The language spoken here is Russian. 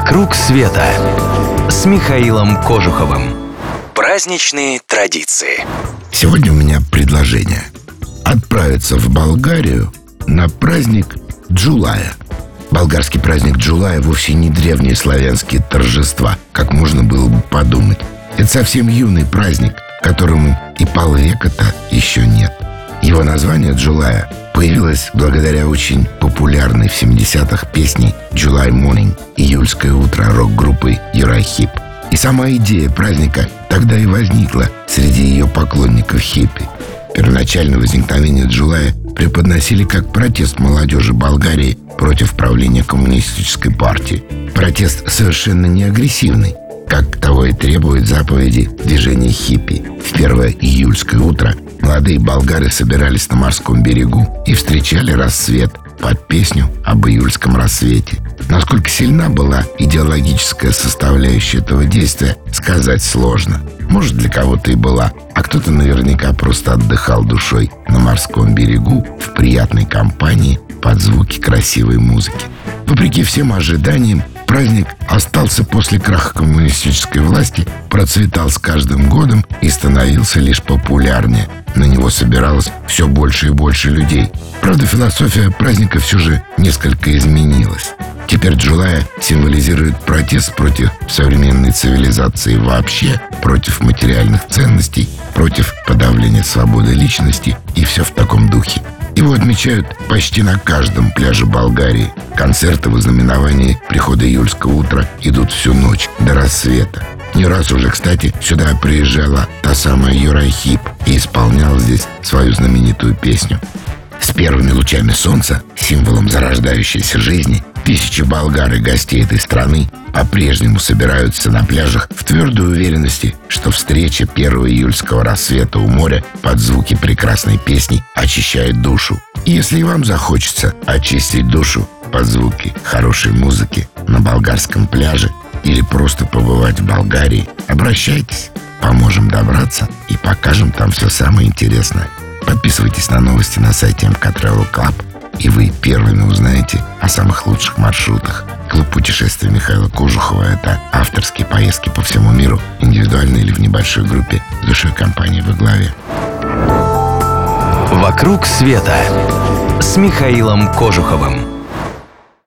«Вокруг света» с Михаилом Кожуховым. Праздничные традиции. Сегодня у меня предложение. Отправиться в Болгарию на праздник Джулая. Болгарский праздник Джулая вовсе не древние славянские торжества, как можно было бы подумать. Это совсем юный праздник, которому и полвека-то еще нет. Его название Джулая появилось благодаря очень популярной в 70-х песне «July Morning» «Июльское утро» рок-группы «Юрахип». И сама идея праздника тогда и возникла среди ее поклонников хиппи. Первоначально возникновение Джулая преподносили как протест молодежи Болгарии против правления коммунистической партии. Протест совершенно не агрессивный, как того и требует заповеди движения хиппи. В первое июльское утро молодые болгары собирались на морском берегу и встречали рассвет под песню об июльском рассвете. Насколько сильна была идеологическая составляющая этого действия, сказать сложно. Может, для кого-то и была, а кто-то наверняка просто отдыхал душой на морском берегу в приятной компании под звуки красивой музыки. Вопреки всем ожиданиям, праздник остался после краха коммунистической власти, процветал с каждым годом и становился лишь популярнее. На него собиралось все больше и больше людей. Правда, философия праздника все же несколько изменилась. Теперь Джулая символизирует протест против современной цивилизации вообще, против материальных ценностей, против подавления свободы личности и все в таком духе. Его отмечают почти на каждом пляже Болгарии. Концерты в ознаменовании прихода июльского утра идут всю ночь до рассвета. Не раз уже, кстати, сюда приезжала та самая Юрай Хип и исполняла здесь свою знаменитую песню. С первыми лучами солнца, символом зарождающейся жизни, тысячи болгар и гостей этой страны по-прежнему собираются на пляжах в твердой уверенности, что встреча 1 июльского рассвета у моря под звуки прекрасной песни очищает душу. И если вам захочется очистить душу под звуки хорошей музыки на болгарском пляже или просто побывать в Болгарии, обращайтесь. Поможем добраться и покажем там все самое интересное. Подписывайтесь на новости на сайте MK Travel Club, и вы первыми узнаете о самых лучших маршрутах. Клуб путешествий Михаила Кожухова – это авторские поездки по всему миру, индивидуально или в небольшой группе, с душой компании во главе. «Вокруг света» с Михаилом Кожуховым.